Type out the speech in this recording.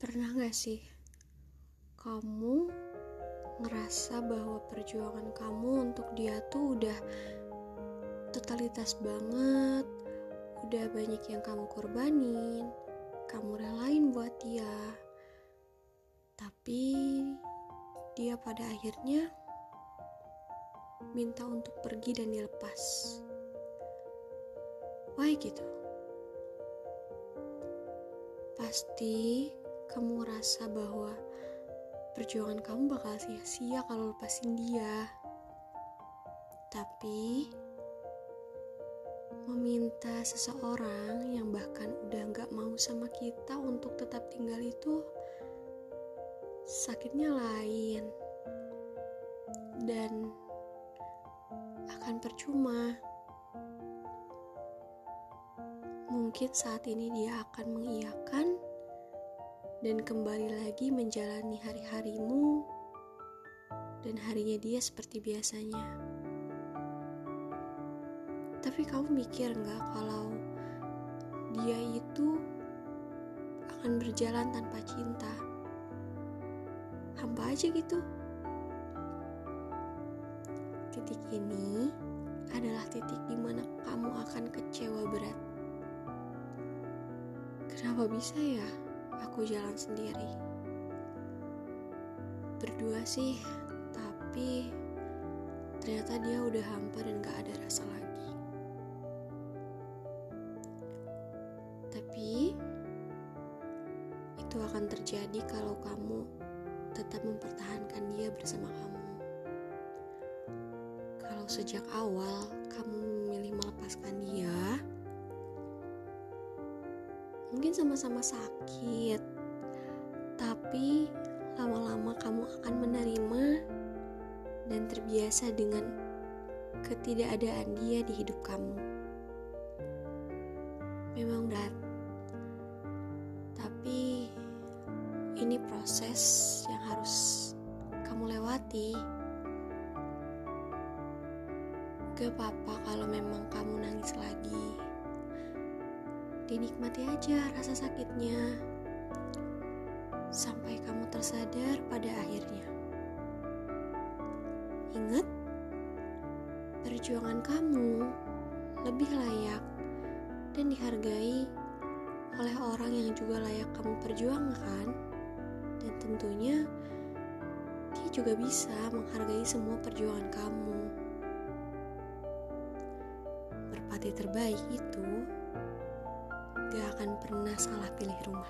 Pernah gak sih kamu ngerasa bahwa perjuangan kamu untuk dia tuh udah totalitas banget, udah banyak yang kamu korbanin, kamu relain buat dia. Tapi dia pada akhirnya minta untuk pergi dan dilepas. Why gitu? Pasti kamu ngerasa bahwa perjuangan kamu bakal sia-sia kalau lepasin dia. Tapi meminta seseorang yang bahkan udah gak mau sama kita untuk tetap tinggal itu sakitnya lain dan akan percuma. Mungkin saat ini dia akan mengiyakan dan kembali lagi menjalani hari-harimu dan harinya dia seperti biasanya. Tapi kamu mikir nggak kalau dia itu akan berjalan tanpa cinta? Hampa aja gitu. Titik ini adalah titik di mana kamu akan kecewa berat. Kenapa bisa ya? Aku jalan sendiri. Berdua sih, tapi ternyata dia udah hampa dan gak ada rasa lagi. Tapi itu akan terjadi kalau kamu tetap mempertahankan dia bersama kamu. Kalau sejak awal kamu memilih melepaskan dia, mungkin sama-sama sakit, tapi lama-lama kamu akan menerima dan terbiasa dengan ketidakadaan dia di hidup kamu. Memang berat, tapi ini proses yang harus kamu lewati. Gak apa-apa kalau memang dinikmati aja rasa sakitnya sampai kamu tersadar pada akhirnya. Ingat, perjuangan kamu lebih layak dan dihargai oleh orang yang juga layak kamu perjuangkan, dan tentunya dia juga bisa menghargai semua perjuangan kamu. Merpati terbaik itu gak akan pernah salah pilih rumah.